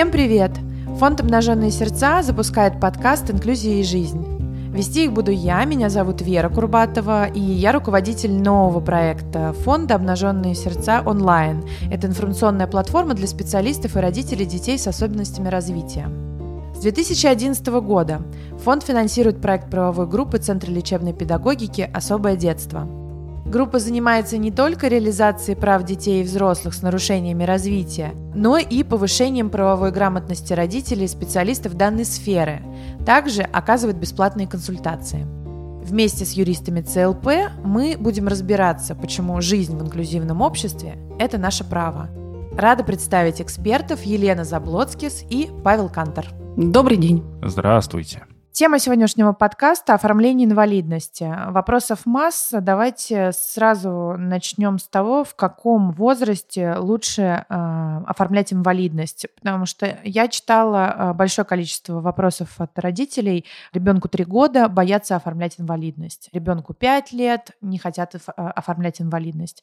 Всем привет! Фонд «Обнаженные сердца» запускает подкаст «Инклюзия и жизнь». Вести их буду я, меня зовут Вера Курбатова, и я руководитель нового проекта фонда «Обнаженные сердца онлайн». Это информационная платформа для специалистов и родителей детей с особенностями развития. С 2011 года фонд финансирует проект правовой группы Центра лечебной педагогики «Особое детство». Группа занимается не только реализацией прав детей и взрослых с нарушениями развития, но и повышением правовой грамотности родителей и специалистов данной сферы. Также оказывает бесплатные консультации. Вместе с юристами ЦЛП мы будем разбираться, почему жизнь в инклюзивном обществе – это наше право. Рада представить экспертов Елена Заблоцкис и Павел Кантор. Добрый день. Здравствуйте. Тема сегодняшнего подкаста – оформление инвалидности. Вопросов масса. Давайте сразу начнем с того, в каком возрасте лучше э, оформлять инвалидность. Потому что я читала э, большое количество вопросов от родителей. Ребенку 3 года боятся оформлять инвалидность. Ребенку 5 лет не хотят оформлять инвалидность.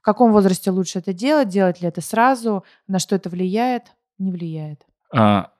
В каком возрасте лучше это делать? Делать ли это сразу? На что это влияет? Не влияет? А,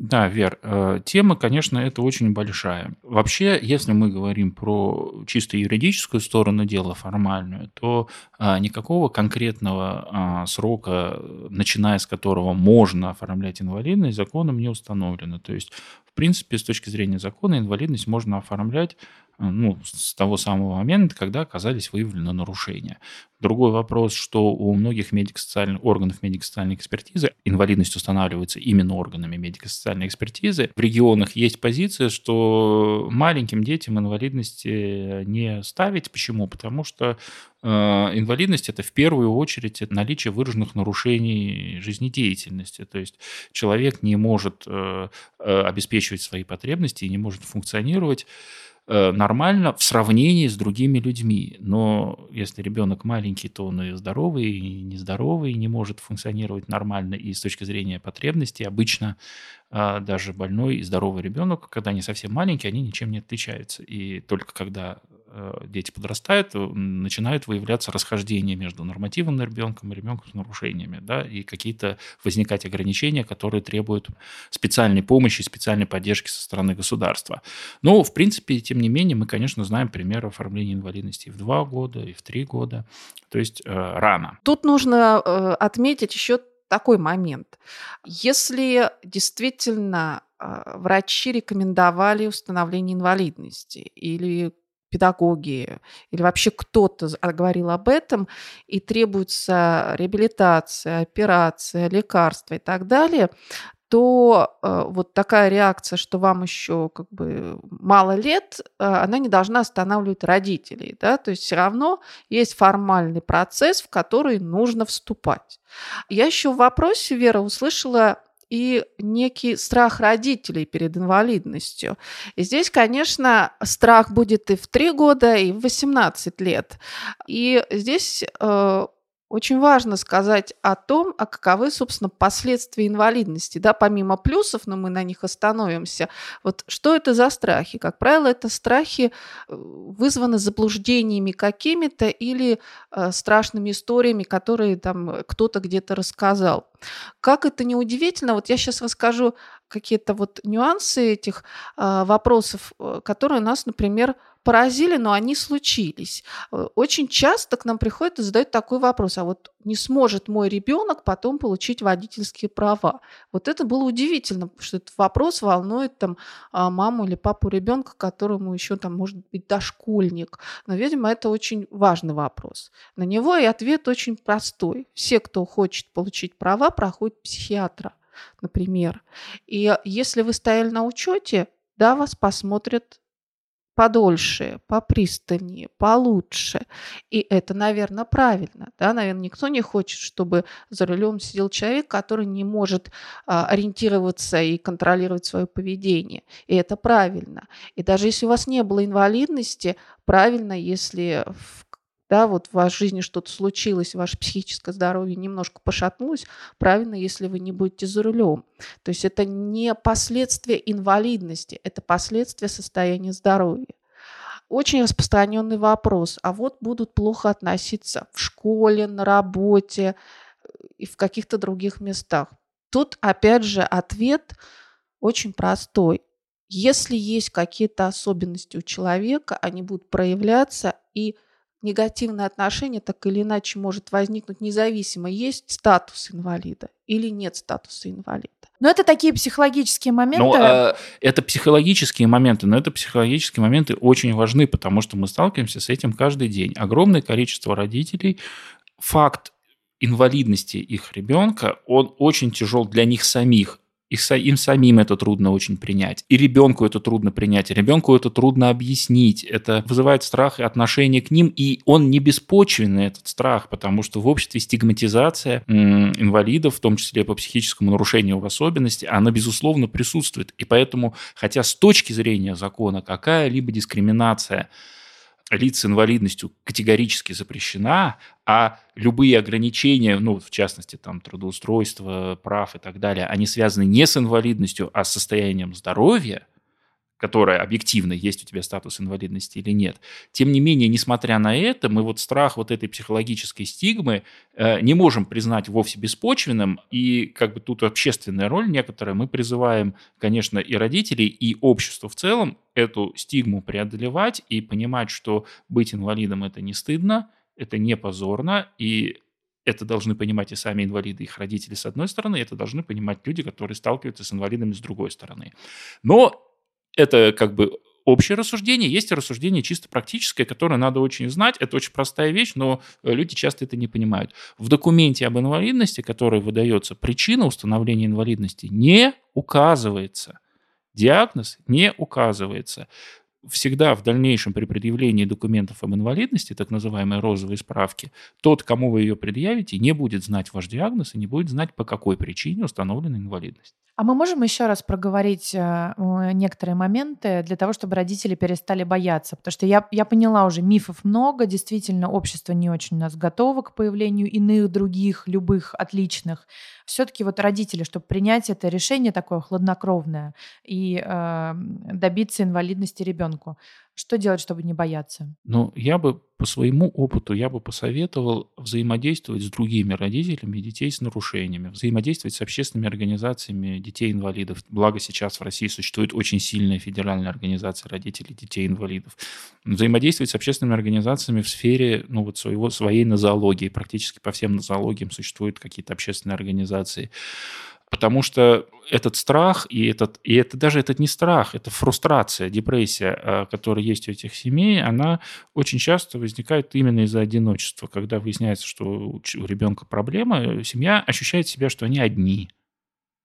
да, Вер, э, тема, конечно, это очень большая. Вообще, если мы говорим про чисто юридическую сторону дела, формальную, то а, никакого конкретного а, срока, начиная с которого можно оформлять инвалидность, законом не установлено. То есть, в принципе, с точки зрения закона, инвалидность можно оформлять ну, с того самого момента, когда оказались выявлены нарушения. Другой вопрос, что у многих медико-социальных органов медико-социальной экспертизы инвалидность устанавливается именно органами медико-социальной экспертизы. В регионах есть позиция, что маленьким детям инвалидности не ставить. Почему? Потому что э, инвалидность это в первую очередь наличие выраженных нарушений жизнедеятельности. То есть человек не может э, обеспечивать свои потребности и не может функционировать Э, нормально в сравнении с другими людьми. Но если ребенок маленький, то он и здоровый, и нездоровый, и не может функционировать нормально. И с точки зрения потребностей обычно даже больной и здоровый ребенок, когда они совсем маленькие, они ничем не отличаются. И только когда Э, дети подрастают, начинают выявляться расхождения между нормативным ребенком и ребенком с нарушениями, да, и какие-то возникать ограничения, которые требуют специальной помощи, специальной поддержки со стороны государства. Но, в принципе, тем не менее, мы, конечно, знаем примеры оформления инвалидности в два года, и в три года, то есть э, рано. Тут нужно э, отметить еще такой момент. Если действительно э, врачи рекомендовали установление инвалидности или педагоги или вообще кто-то говорил об этом, и требуется реабилитация, операция, лекарства и так далее, то э, вот такая реакция, что вам еще как бы мало лет, э, она не должна останавливать родителей, да, то есть все равно есть формальный процесс, в который нужно вступать. Я еще в вопросе, Вера, услышала и некий страх родителей перед инвалидностью. И здесь, конечно, страх будет и в 3 года, и в 18 лет. И здесь э, очень важно сказать о том, а каковы, собственно, последствия инвалидности. Да, помимо плюсов, но мы на них остановимся. Вот что это за страхи? Как правило, это страхи э, вызваны заблуждениями какими-то или э, страшными историями, которые там кто-то где-то рассказал. Как это не удивительно, вот я сейчас расскажу какие-то вот нюансы этих э, вопросов, э, которые нас, например, поразили, но они случились. Э, очень часто к нам приходят и задают такой вопрос, а вот не сможет мой ребенок потом получить водительские права? Вот это было удивительно, что этот вопрос волнует там а, маму или папу ребенка, которому еще там может быть дошкольник. Но, видимо, это очень важный вопрос. На него и ответ очень простой. Все, кто хочет получить права, проходят психиатра например. И если вы стояли на учете, да, вас посмотрят подольше, попристальнее, получше. И это, наверное, правильно. Да? Наверное, никто не хочет, чтобы за рулем сидел человек, который не может а, ориентироваться и контролировать свое поведение. И это правильно. И даже если у вас не было инвалидности, правильно, если в да, вот в вашей жизни что-то случилось, ваше психическое здоровье немножко пошатнулось, правильно, если вы не будете за рулем. То есть это не последствия инвалидности, это последствия состояния здоровья. Очень распространенный вопрос. А вот будут плохо относиться в школе, на работе и в каких-то других местах. Тут, опять же, ответ очень простой. Если есть какие-то особенности у человека, они будут проявляться, и негативное отношение так или иначе может возникнуть независимо, есть статус инвалида или нет статуса инвалида. Но это такие психологические моменты. Ну, э, это психологические моменты, но это психологические моменты очень важны, потому что мы сталкиваемся с этим каждый день. Огромное количество родителей, факт инвалидности их ребенка, он очень тяжел для них самих. Их, им самим это трудно очень принять. И ребенку это трудно принять. И ребенку это трудно объяснить. Это вызывает страх и отношение к ним. И он не беспочвенный, этот страх, потому что в обществе стигматизация инвалидов, в том числе по психическому нарушению в особенности, она, безусловно, присутствует. И поэтому, хотя с точки зрения закона какая-либо дискриминация лиц с инвалидностью категорически запрещена, а любые ограничения, ну, в частности, там, трудоустройство, прав и так далее, они связаны не с инвалидностью, а с состоянием здоровья – которая объективно есть у тебя статус инвалидности или нет. Тем не менее, несмотря на это, мы вот страх вот этой психологической стигмы э, не можем признать вовсе беспочвенным, и как бы тут общественная роль некоторая, мы призываем, конечно, и родителей, и общество в целом эту стигму преодолевать и понимать, что быть инвалидом это не стыдно, это не позорно, и это должны понимать и сами инвалиды, их родители с одной стороны, это должны понимать люди, которые сталкиваются с инвалидами с другой стороны. Но это как бы общее рассуждение, есть рассуждение чисто практическое, которое надо очень знать. Это очень простая вещь, но э, люди часто это не понимают. В документе об инвалидности, который выдается, причина установления инвалидности не указывается. Диагноз не указывается. Всегда в дальнейшем при предъявлении документов об инвалидности, так называемой розовой справки, тот, кому вы ее предъявите, не будет знать ваш диагноз и не будет знать, по какой причине установлена инвалидность. А мы можем еще раз проговорить э, некоторые моменты для того, чтобы родители перестали бояться? Потому что я, я поняла уже, мифов много, действительно, общество не очень у нас готово к появлению иных, других, любых, отличных. Все-таки вот родители, чтобы принять это решение такое хладнокровное и э, добиться инвалидности ребенку, что делать, чтобы не бояться? Ну, я бы по своему опыту, я бы посоветовал взаимодействовать с другими родителями детей с нарушениями, взаимодействовать с общественными организациями детей-инвалидов. Благо сейчас в России существует очень сильная федеральная организация родителей детей-инвалидов. Взаимодействовать с общественными организациями в сфере ну, вот своего, своей нозологии. Практически по всем нозологиям существуют какие-то общественные организации. Потому что этот страх, и, этот, и это даже этот не страх, это фрустрация, депрессия, э, которая есть у этих семей, она очень часто возникает именно из-за одиночества. Когда выясняется, что у ребенка проблема, семья ощущает себя, что они одни.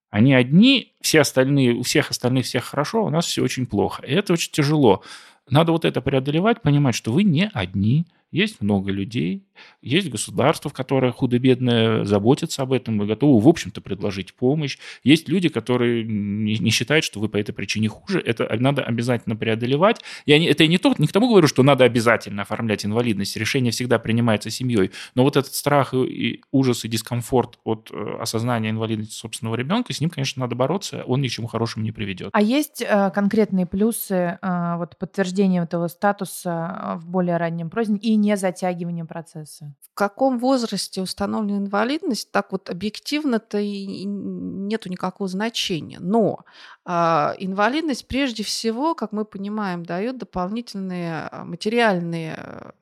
Они одни, все остальные, у всех остальных всех хорошо, а у нас все очень плохо. И это очень тяжело. Надо вот это преодолевать, понимать, что вы не одни, есть много людей, есть государства, которые худо-бедно заботятся об этом и готовы, в общем-то, предложить помощь. Есть люди, которые не, считают, что вы по этой причине хуже. Это надо обязательно преодолевать. Я не, это не, то, не к тому говорю, что надо обязательно оформлять инвалидность. Решение всегда принимается семьей. Но вот этот страх и ужас и дискомфорт от э, осознания инвалидности собственного ребенка, с ним, конечно, надо бороться. Он ни к чему хорошему не приведет. А есть э, конкретные плюсы э, вот, подтверждения этого статуса в более раннем прозне и не затягивания процесса? В каком возрасте установлена инвалидность, так вот объективно-то и нету никакого значения. Но э, инвалидность прежде всего, как мы понимаем, дает дополнительные а, материальные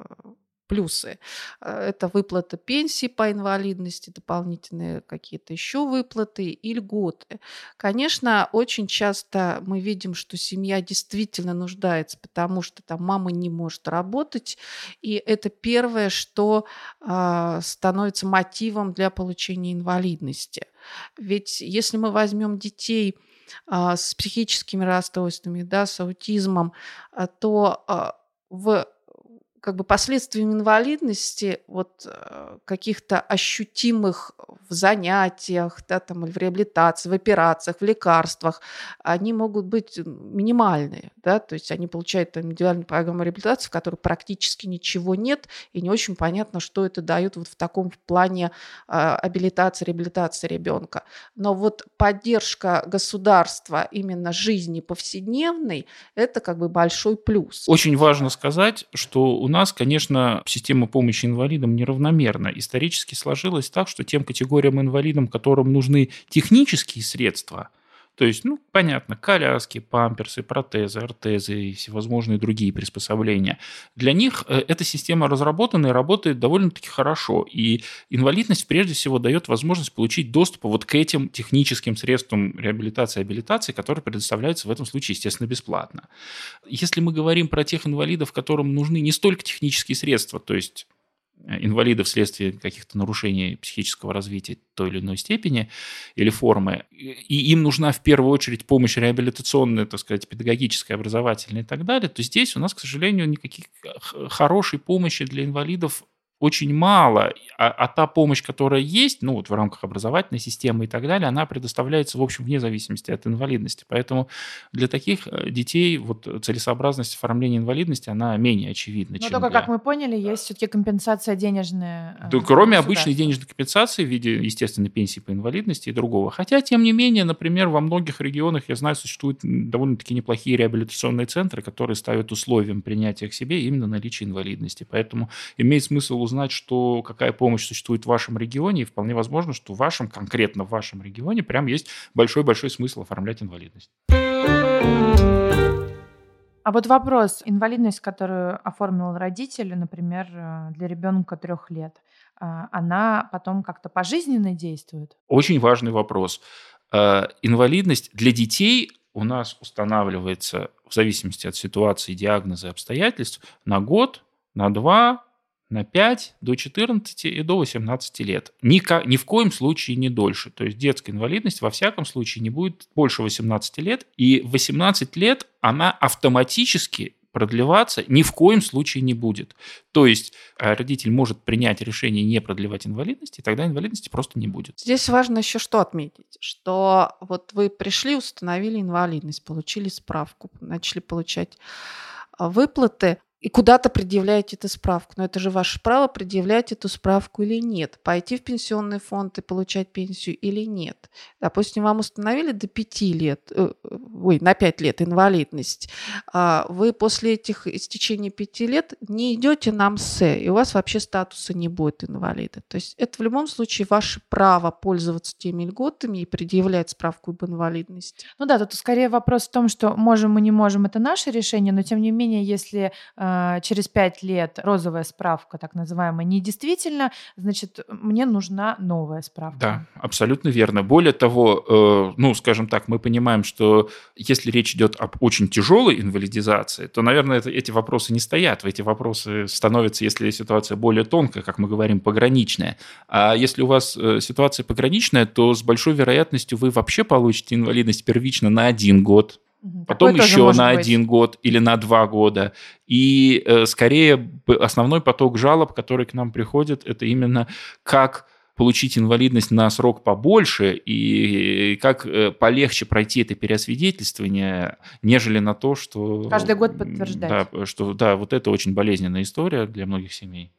плюсы. Э, это выплата пенсии по инвалидности, дополнительные какие-то еще выплаты и льготы. Конечно, очень часто мы видим, что семья действительно нуждается, потому что там мама не может работать, и это первое, что э, становится мотивом для получения инвалидности. Ведь если мы возьмем детей э, с психическими расстройствами, да, с аутизмом, э, то э, в как бы последствиями инвалидности вот э, каких-то ощутимых занятиях, да, там, или в реабилитации, в операциях, в лекарствах, они могут быть минимальные, да, то есть они получают там, индивидуальную программу реабилитации, в которой практически ничего нет, и не очень понятно, что это дает вот в таком плане э, абилитации, реабилитации ребенка. Но вот поддержка государства именно жизни повседневной, это как бы большой плюс. Очень важно сказать, что у нас, конечно, система помощи инвалидам неравномерна. Исторически сложилось так, что тем категориям инвалидам, которым нужны технические средства – то есть, ну, понятно, коляски, памперсы, протезы, ортезы и всевозможные другие приспособления. Для них э, эта система разработана и работает довольно-таки хорошо. И инвалидность прежде всего дает возможность получить доступ вот к этим техническим средствам реабилитации и абилитации, которые предоставляются в этом случае, естественно, бесплатно. Если мы говорим про тех инвалидов, которым нужны не столько технические средства, то есть инвалидов вследствие каких-то нарушений психического развития той или иной степени или формы, и им нужна в первую очередь помощь реабилитационная, так сказать, педагогическая, образовательная и так далее, то здесь у нас, к сожалению, никаких хорошей помощи для инвалидов очень мало, а, а та помощь, которая есть, ну вот в рамках образовательной системы и так далее, она предоставляется, в общем, вне зависимости от инвалидности. Поэтому для таких э, детей вот целесообразность оформления инвалидности, она менее очевидна. Но только, для... как мы поняли, есть все-таки компенсация денежная. Э, да, кроме обычной денежной компенсации в виде, естественно, пенсии по инвалидности и другого. Хотя, тем не менее, например, во многих регионах, я знаю, существуют довольно-таки неплохие реабилитационные центры, которые ставят условием принятия к себе именно наличие инвалидности. Поэтому имеет смысл узнать узнать, что, какая помощь существует в вашем регионе, и вполне возможно, что в вашем, конкретно в вашем регионе, прям есть большой-большой смысл оформлять инвалидность. А вот вопрос, инвалидность, которую оформил родитель, например, э, для ребенка трех лет, э, она потом как-то пожизненно действует? Очень важный вопрос. Э, инвалидность для детей у нас устанавливается в зависимости от ситуации, диагноза и обстоятельств на год, на два, на 5 до 14 и до 18 лет. Ни, ни в коем случае не дольше. То есть детская инвалидность во всяком случае не будет больше 18 лет. И 18 лет она автоматически продлеваться ни в коем случае не будет. То есть э, родитель может принять решение не продлевать инвалидность, и тогда инвалидности просто не будет. Здесь важно еще что отметить, что вот вы пришли, установили инвалидность, получили справку, начали получать а, выплаты, и куда-то предъявляете эту справку. Но это же ваше право предъявлять эту справку или нет. Пойти в пенсионный фонд и получать пенсию или нет. Допустим, вам установили до 5 лет, э, ой, на 5 лет инвалидность. А вы после этих истечения 5 лет не идете на МСЭ, и у вас вообще статуса не будет инвалида. То есть это в любом случае ваше право пользоваться теми льготами и предъявлять справку об инвалидности. Ну да, тут скорее вопрос в том, что можем мы не можем, это наше решение, но тем не менее, если э, через пять лет розовая справка, так называемая, недействительна, значит, мне нужна новая справка. Да, абсолютно верно. Более того, э, ну, скажем так, мы понимаем, что если речь идет об очень тяжелой инвалидизации, то, наверное, это, эти вопросы не стоят. Эти вопросы становятся, если ситуация более тонкая, как мы говорим, пограничная. А если у вас э, ситуация пограничная, то с большой вероятностью вы вообще получите инвалидность первично на один год, потом Такое еще на быть. один год или на два года. И э, скорее основной поток жалоб, который к нам приходит, это именно как получить инвалидность на срок побольше и как э, полегче пройти это переосвидетельствование, нежели на то, что... Каждый год подтверждать. Да, что, да, вот это очень болезненная история для многих семей.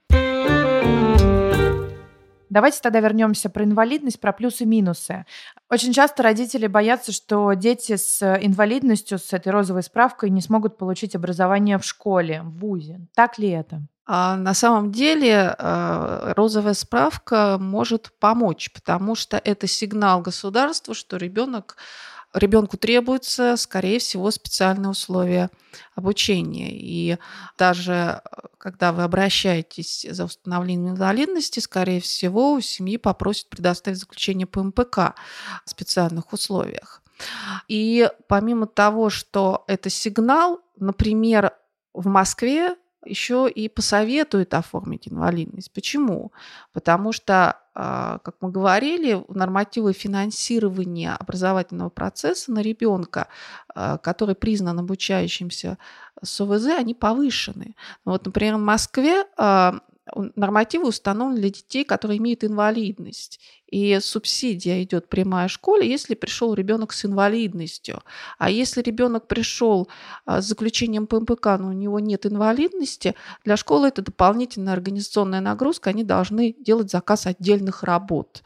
Давайте тогда вернемся про инвалидность, про плюсы-минусы. Очень часто родители боятся, что дети с инвалидностью, с этой розовой справкой не смогут получить образование в школе, в ВУЗе. Так ли это? А на самом деле э, розовая справка может помочь, потому что это сигнал государству, что ребенок ребенку требуются, скорее всего, специальные условия обучения. И даже э, когда вы обращаетесь за установлением инвалидности, скорее всего, у семьи попросят предоставить заключение по МПК в специальных условиях. И помимо того, что это сигнал, например, в Москве еще и посоветует оформить инвалидность. Почему? Потому что, как мы говорили, нормативы финансирования образовательного процесса на ребенка, а, который признан обучающимся с ОВЗ, они повышены. Вот, например, в Москве а, нормативы установлены для детей, которые имеют инвалидность. И субсидия идет прямая школе, если пришел ребенок с инвалидностью. А если ребенок пришел а, с заключением ПМПК, но у него нет инвалидности, для школы это дополнительная организационная нагрузка, они должны делать заказ отдельных работ.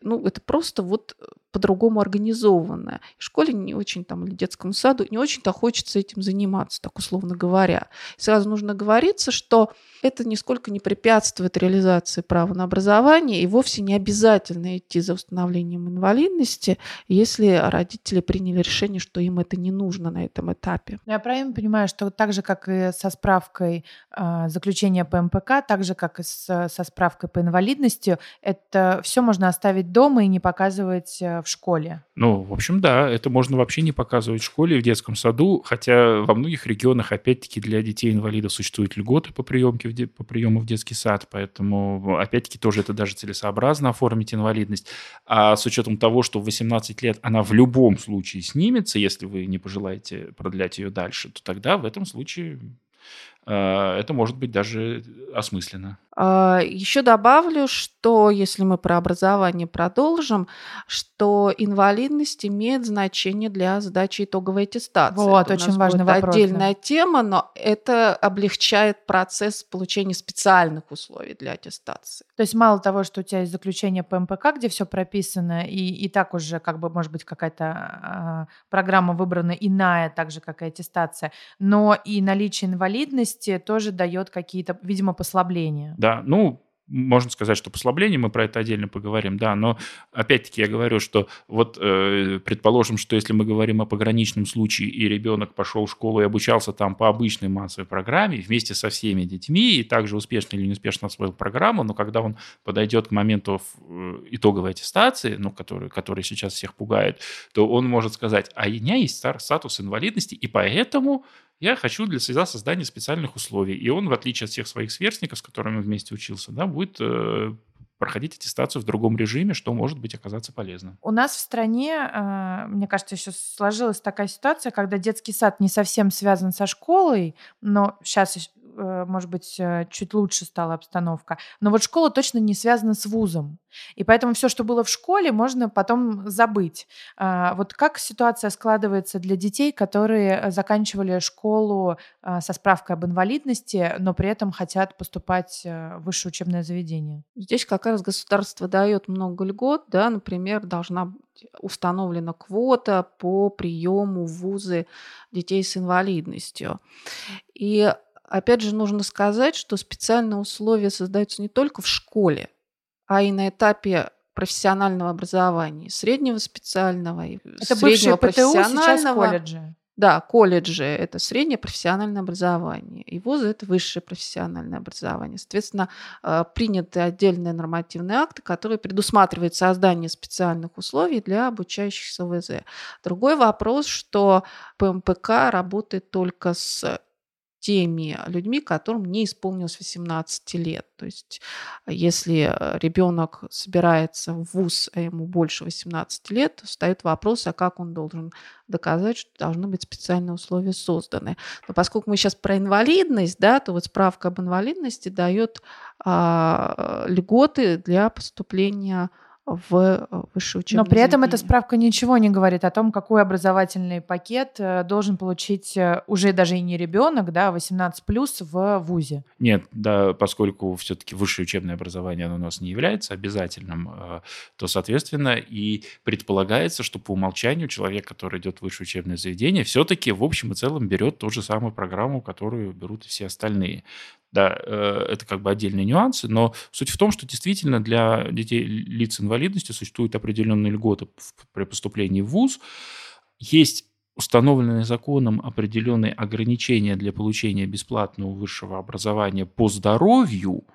Ну, это просто вот по-другому организованная. В школе не очень там или детскому саду не очень-то хочется этим заниматься, так условно говоря. сразу нужно говориться, что это нисколько не препятствует реализации права на образование и вовсе не обязательно идти за установлением инвалидности, если родители приняли решение, что им это не нужно на этом этапе. Я правильно понимаю, что так же, как и со справкой э, заключения МПК, так же, как и с, со справкой по инвалидности, это все можно оставить дома и не показывать э, в школе. Ну, в общем, да, это можно вообще не показывать в школе, в детском саду, хотя во многих регионах, опять-таки, для детей-инвалидов существуют льготы по, приемке в де... по приему в детский сад, поэтому, опять-таки, тоже это даже целесообразно оформить инвалидность. А с учетом того, что в 18 лет она в любом случае снимется, если вы не пожелаете продлять ее дальше, то тогда в этом случае это может быть даже осмысленно. А, Еще добавлю, что если мы про образование продолжим, что инвалидность имеет значение для сдачи итоговой аттестации. Вот, это очень важный вопрос. Отдельная да. тема, но это облегчает процесс получения специальных условий для аттестации. То есть мало того, что у тебя есть заключение по МПК, где все прописано, и, и так уже как бы может быть какая-то э, программа выбрана иная, так же как и аттестация, но и наличие инвалидности тоже дает какие-то, видимо, послабления. Да, ну, можно сказать, что послабление, мы про это отдельно поговорим, да, но опять-таки я говорю, что вот э, предположим, что если мы говорим о пограничном случае, и ребенок пошел в школу и обучался там по обычной массовой программе вместе со всеми детьми, и также успешно или неуспешно освоил программу, но когда он подойдет к моменту э, итоговой аттестации, ну, который, который сейчас всех пугает, то он может сказать, а у меня есть статус инвалидности, и поэтому я хочу для себя создания специальных условий. И он, в отличие от всех своих сверстников, с которыми он вместе учился, да, будет э, проходить аттестацию в другом режиме, что может быть оказаться полезным. У нас в стране, э, мне кажется, еще сложилась такая ситуация, когда детский сад не совсем связан со школой, но сейчас может быть, э, чуть лучше стала обстановка. Но вот школа точно не связана с вузом. И поэтому все, что было в школе, можно потом забыть. А, вот как ситуация складывается для детей, которые заканчивали школу а, со справкой об инвалидности, но при этом хотят поступать э, в высшее учебное заведение? Здесь как раз государство дает много льгот, да, например, должна установлена квота по приему в вузы детей с инвалидностью. И Опять же, нужно сказать, что специальные условия создаются не только в школе, а и на этапе профессионального образования, среднего специального, и это среднего ПТУ, профессионального. колледжи. Да, колледжи – это среднее профессиональное образование, и вузы – это высшее профессиональное образование. Соответственно, э, приняты отдельные нормативные акты, которые предусматривают создание специальных условий для обучающихся ВЗ. Другой вопрос, что ПМПК работает только с теми людьми, которым не исполнилось 18 лет. То есть если э, ребенок собирается в ВУЗ, а ему больше 18 лет, встает вопрос, а как он должен доказать, что должны быть специальные условия созданы. Но поскольку мы сейчас про инвалидность, да, то вот справка об инвалидности дает а, льготы для поступления в э, высшее учебное Но при этом эта справка ничего не говорит о том, какой образовательный пакет э, должен получить э, уже даже и не ребенок, да, 18 плюс в ВУЗе. Нет, да, поскольку все-таки высшее учебное образование оно у нас не является обязательным, то, соответственно, и предполагается, что по умолчанию человек, который идет в высшее учебное заведение, все-таки в общем и целом берет ту же самую программу, которую берут и все остальные. Да, э, это как бы отдельные нюансы, но суть в том, что действительно для детей лиц инвалидности существуют определенные льготы при поступлении в ВУЗ. Есть установленные законом определенные ограничения для получения бесплатного высшего образования по здоровью –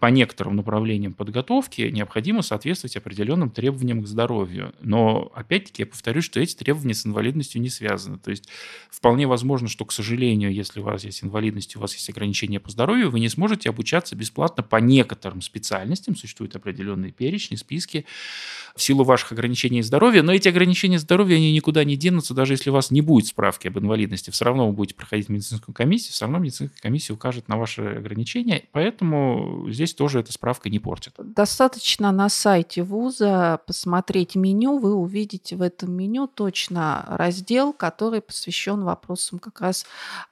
по некоторым направлениям подготовки необходимо соответствовать определенным требованиям к здоровью. Но, опять-таки, я повторюсь, что эти требования с инвалидностью не связаны. То есть вполне возможно, что, к сожалению, если у вас есть инвалидность, у вас есть ограничения по здоровью, вы не сможете обучаться бесплатно по некоторым специальностям. Существуют определенные перечни, списки в силу ваших ограничений здоровья. Но эти ограничения здоровья, они никуда не денутся, даже если у вас не будет справки об инвалидности. Все равно вы будете проходить медицинскую комиссию, все равно медицинская комиссия укажет на ваши ограничения. Поэтому здесь тоже эта справка не портит. Достаточно на сайте вуза посмотреть меню, вы увидите в этом меню точно раздел, который посвящен вопросам как раз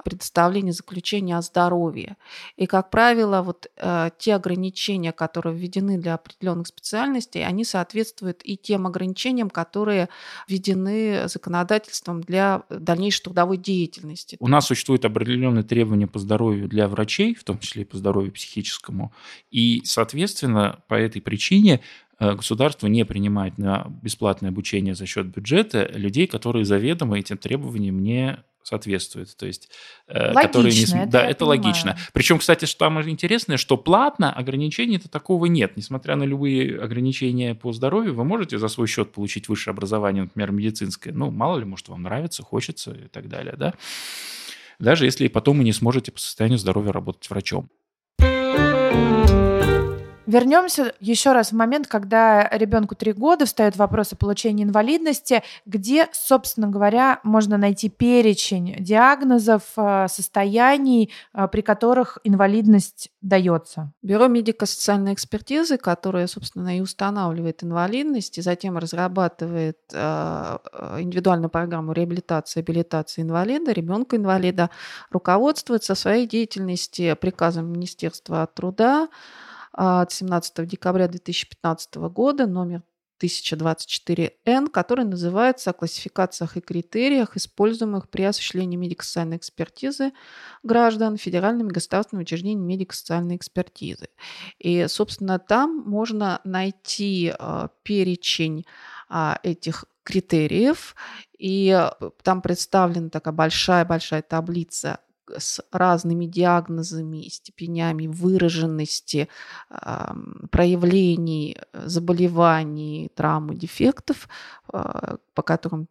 предоставления заключения о здоровье. И, как правило, вот э, те ограничения, которые введены для определенных специальностей, они соответствуют и тем ограничениям, которые введены законодательством для дальнейшей трудовой деятельности. У нас существуют определенные требования по здоровью для врачей, в том числе и по здоровью психическому. И, соответственно, по этой причине э, государство не принимает на бесплатное обучение за счет бюджета людей, которые заведомо этим требованиям не соответствует. То есть, логично, э, которые не... это да, это понимаю. логично. Причем, кстати, что там интересное, что платно ограничений-то такого нет. Несмотря на любые ограничения по здоровью, вы можете за свой счет получить высшее образование, например, медицинское. Ну, мало ли, может, вам нравится, хочется и так далее, да. Даже если потом вы не сможете по состоянию здоровья работать врачом. Música Вернемся еще раз в момент, когда ребенку три года встает вопрос о получении инвалидности, где, собственно говоря, можно найти перечень диагнозов, э, состояний, э, при которых инвалидность дается. Бюро медико-социальной экспертизы, которое, собственно, и устанавливает инвалидность, и затем разрабатывает э, индивидуальную программу реабилитации, абилитации инвалида, ребенка-инвалида, руководствуется в своей деятельности приказом Министерства труда, от 17 декабря 2015 года, номер 1024Н, который называется о классификациях и критериях, используемых при осуществлении медико-социальной экспертизы граждан федеральными государственными учреждениями медико-социальной экспертизы. И, собственно, там можно найти э, перечень э, этих критериев, и там представлена такая большая-большая таблица с разными диагнозами, степенями выраженности проявлений э, заболеваний, травм и дефектов, а, по которым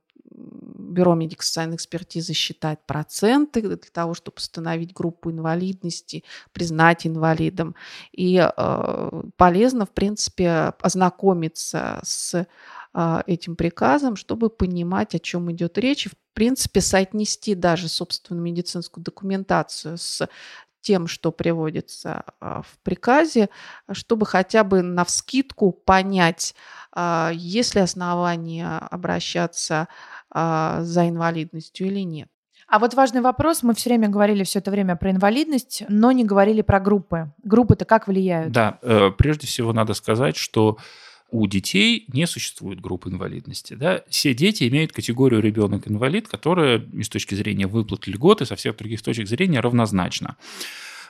Бюро медико-социальной экспертизы считает проценты для того, чтобы установить группу инвалидности, признать инвалидом. И э, полезно, в принципе, ознакомиться с э, этим приказом, чтобы понимать, о чем идет речь, и, в принципе, соотнести даже собственную медицинскую документацию с тем, что приводится а, в приказе, чтобы хотя бы на вскидку понять, а, есть ли основания обращаться а, за инвалидностью или нет. А вот важный вопрос. Мы все время говорили все это время про инвалидность, но не говорили про группы. Группы-то как влияют? Да, э, прежде всего надо сказать, что у детей не существует группы инвалидности. Да? Все дети имеют категорию ребенок-инвалид, которая с точки зрения выплат льготы со всех других точек зрения равнозначна.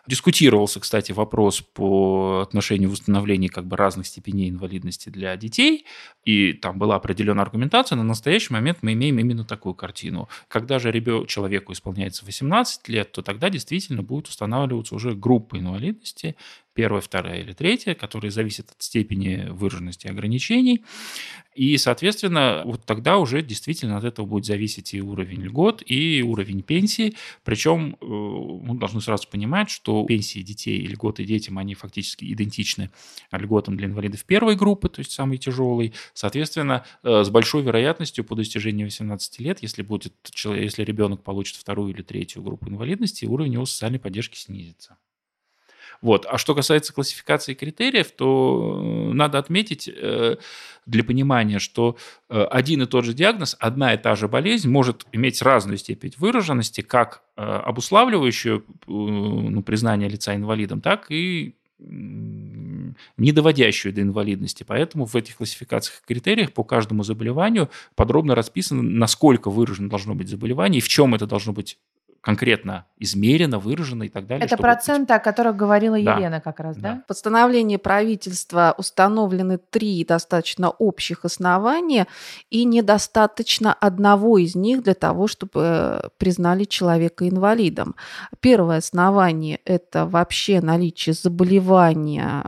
Дискутировался, кстати, вопрос по отношению восстановления как бы разных степеней инвалидности для детей, и там была определенная аргументация, на настоящий момент мы имеем именно такую картину. Когда же ребенку, человеку исполняется 18 лет, то тогда действительно будет устанавливаться уже группа инвалидности, первая, вторая или третья, которые зависят от степени выраженности ограничений. И, соответственно, вот тогда уже действительно от этого будет зависеть и уровень льгот, и уровень пенсии. Причем э, мы должны сразу понимать, что пенсии детей и льготы детям, они фактически идентичны льготам для инвалидов первой группы, то есть самой тяжелой. Соответственно, э, с большой вероятностью по достижении 18 лет, если, будет, если ребенок получит вторую или третью группу инвалидности, уровень его социальной поддержки снизится. Вот. А что касается классификации критериев, то э, надо отметить э, для понимания, что э, один и тот же диагноз, одна и та же болезнь может иметь разную степень выраженности, как обуславливающую ну, признание лица инвалидом, так и не доводящую до инвалидности. Поэтому в этих классификациях и критериях по каждому заболеванию подробно расписано, насколько выражено должно быть заболевание и в чем это должно быть конкретно измерено, выражено и так далее. Это проценты, о которых говорила да. Елена как раз, да? да? В постановлении правительства установлены три достаточно общих основания, и недостаточно одного из них для того, чтобы э, признали человека инвалидом. Первое основание – это вообще наличие заболевания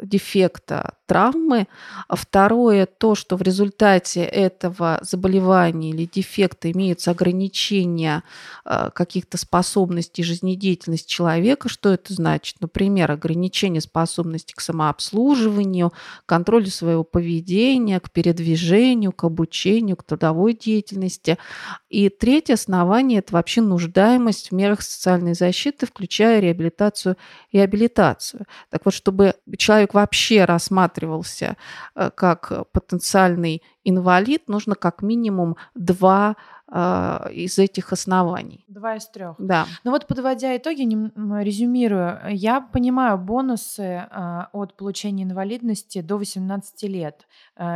дефекта травмы. А второе, то, что в результате этого заболевания или дефекта имеются ограничения э, каких-то способностей жизнедеятельности человека. Что это значит? Например, ограничение способности к самообслуживанию, контролю своего поведения, к передвижению, к обучению, к трудовой деятельности. И третье основание – это вообще нуждаемость в мерах социальной защиты, включая реабилитацию и абилитацию. Так вот, чтобы человек вообще рассматривался э, как потенциальный инвалид, нужно как минимум два э, из этих оснований. Два из трех. Да. Ну вот подводя итоги, резюмирую, я понимаю бонусы э, от получения инвалидности до 18 лет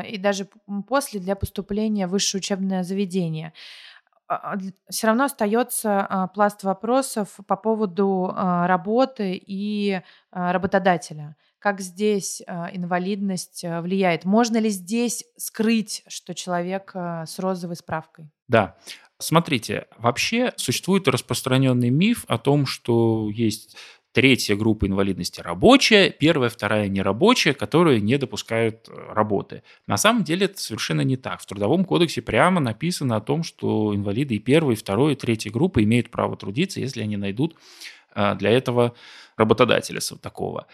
и даже после для поступления в высшее учебное заведение. А, а, все равно остается пласт вопросов по поводу работы и работодателя. Как здесь инвалидность влияет? Можно ли здесь скрыть, что человек с розовой справкой? Да. Смотрите, вообще существует распространенный миф о том, что есть третья группа инвалидности рабочая, первая, вторая нерабочая, которые не допускают э, работы. На самом деле это совершенно не так. В Трудовом кодексе прямо написано о том, что инвалиды и первой, и второй, и третьей группы имеют право трудиться, если они найдут э, для этого работодателя такого.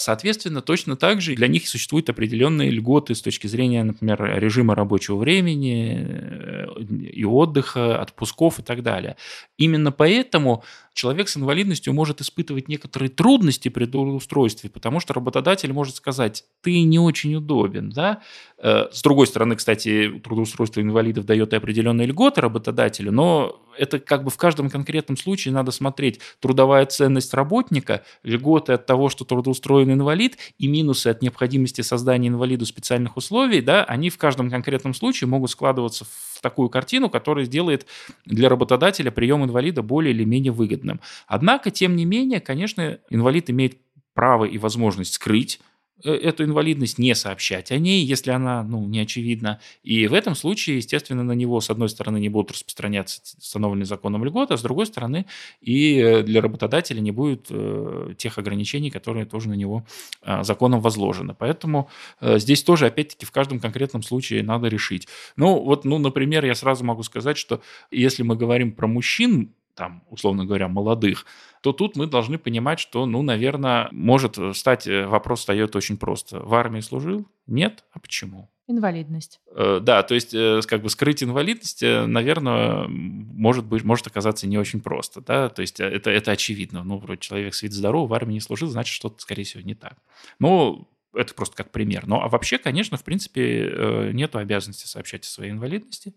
Соответственно, точно так же для них существуют определенные льготы с точки зрения, например, режима рабочего времени э, и отдыха, отпусков и так далее. Именно поэтому человек с инвалидностью может испытывать некоторые трудности при трудоустройстве, потому что работодатель может сказать, ты не очень удобен. Да? Э, с другой стороны, кстати, трудоустройство инвалидов дает и определенные льготы работодателю, но это как бы в каждом конкретном случае надо смотреть трудовая ценность работника, льготы от того, что трудоустроен инвалид, и минусы от необходимости создания инвалиду специальных условий, да, они в каждом конкретном случае могут складываться в такую картину, которая сделает для работодателя прием инвалида более или менее выгодным. Однако, тем не менее, конечно, инвалид имеет право и возможность скрыть эту инвалидность, не сообщать о ней, если она ну, не очевидна. И в этом случае, естественно, на него, с одной стороны, не будут распространяться установленные законом льготы, а с другой стороны, и э, для работодателя не будет э, тех ограничений, которые тоже на него э, законом возложены. Поэтому э, здесь тоже, опять-таки, в каждом конкретном случае надо решить. Ну, вот, ну, например, я сразу могу сказать, что если мы говорим про мужчин, там, условно говоря, молодых, то тут мы должны понимать, что, ну, наверное, может стать, э, вопрос встает очень просто. В армии служил? Нет? А почему? Инвалидность. Э, да, то есть э, как бы скрыть инвалидность, наверное, может быть, может оказаться не очень просто, да, то есть это, это очевидно. Ну, вроде человек с вид здоров, в армии не служил, значит, что-то, скорее всего, не так. Но это просто как пример. Ну, а вообще, конечно, в принципе, нет обязанности сообщать о своей инвалидности.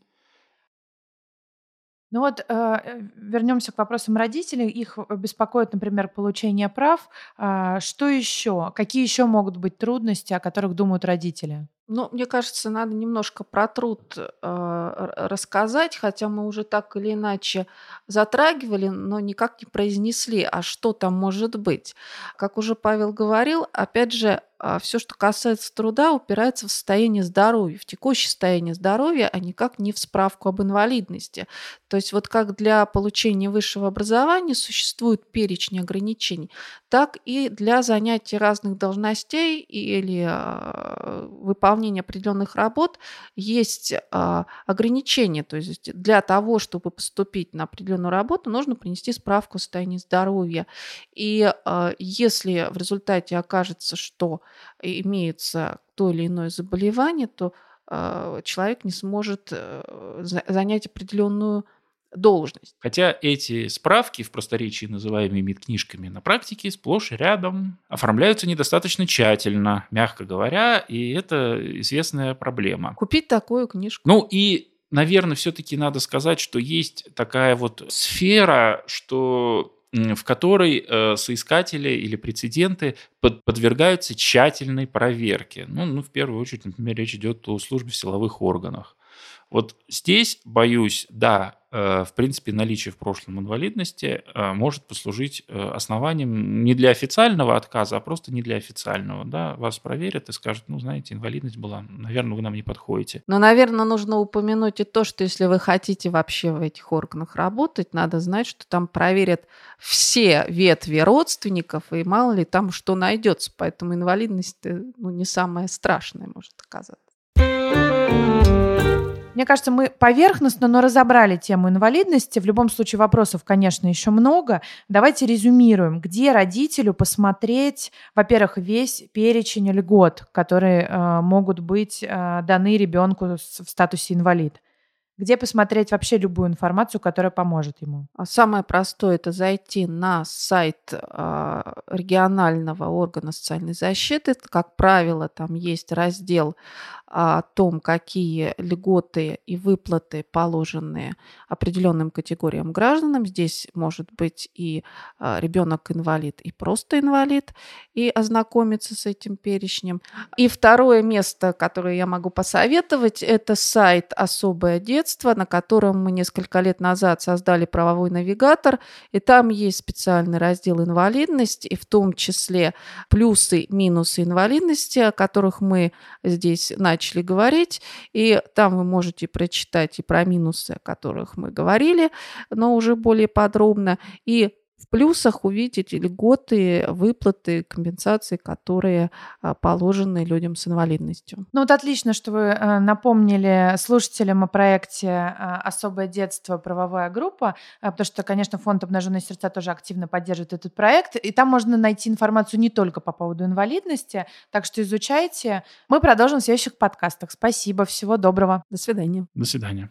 Ну вот э, вернемся к вопросам родителей. Их э, беспокоит, например, получение прав. Э, что еще? Какие еще могут быть трудности, о которых думают родители? Ну, мне кажется, надо немножко про труд э, рассказать, хотя мы уже так или иначе затрагивали, но никак не произнесли, а что там может быть. Как уже Павел говорил, опять же, а, все, что касается труда, упирается в состояние здоровья, в текущее состояние здоровья, а никак не в справку об инвалидности. То есть вот как для получения высшего образования существует перечень ограничений, так и для занятий разных должностей или э, выполнения определенных работ есть э, ограничения. То есть для того, чтобы поступить на определенную работу, нужно принести справку о состоянии здоровья. И э, если в результате окажется, что имеется то или иное заболевание, то э, человек не сможет э, занять определенную должность. Хотя эти справки в просторечии, называемые медкнижками, на практике сплошь и рядом оформляются недостаточно тщательно, мягко говоря, и это известная проблема. Купить такую книжку. Ну и наверное, все-таки надо сказать, что есть такая вот сфера, что в которой э, соискатели или прецеденты под, подвергаются тщательной проверке. Ну, ну, в первую очередь, например, речь идет о службе в силовых органах. Вот здесь, боюсь, да, Э, в принципе, наличие в прошлом инвалидности э, может послужить э, основанием не для официального отказа, а просто не для официального. Да? Вас проверят и скажут, ну, знаете, инвалидность была, наверное, вы нам не подходите. Но, наверное, нужно упомянуть и то, что если вы хотите вообще в этих органах работать, надо знать, что там проверят все ветви родственников, и мало ли там что найдется. Поэтому инвалидность ну, не самое страшное может оказаться. Мне кажется, мы поверхностно, но разобрали тему инвалидности. В любом случае вопросов, конечно, еще много. Давайте резюмируем. Где родителю посмотреть, во-первых, весь перечень льгот, которые э, могут быть э, даны ребенку в статусе инвалид? Где посмотреть вообще любую информацию, которая поможет ему? А самое простое – это зайти на сайт э, регионального органа социальной защиты. Как правило, там есть раздел о том, какие льготы и выплаты положены определенным категориям гражданам. Здесь может быть и а, ребенок-инвалид, и просто инвалид, и ознакомиться с этим перечнем. И второе место, которое я могу посоветовать, это сайт «Особое детство», на котором мы несколько лет назад создали правовой навигатор, и там есть специальный раздел «Инвалидность», и в том числе плюсы, минусы инвалидности, о которых мы здесь начали говорить, и там вы можете прочитать и про минусы, о которых мы говорили, но уже более подробно, и в плюсах увидеть льготы, выплаты, компенсации, которые а, положены людям с инвалидностью. Ну вот отлично, что вы э, напомнили слушателям о проекте а, «Особое детство. Правовая группа», а, потому что, конечно, фонд «Обнаженные сердца» тоже активно поддерживает этот проект, и там можно найти информацию не только по поводу инвалидности, так что изучайте. Мы продолжим в следующих подкастах. Спасибо, всего доброго. До свидания. До свидания.